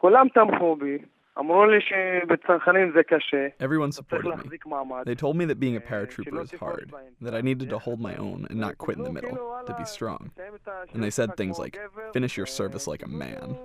כולם תמכו בי. Everyone supported me. They told me that being a paratrooper is hard, that I needed to hold my own and not quit in the middle, to be strong. And they said things like, finish your service like a man.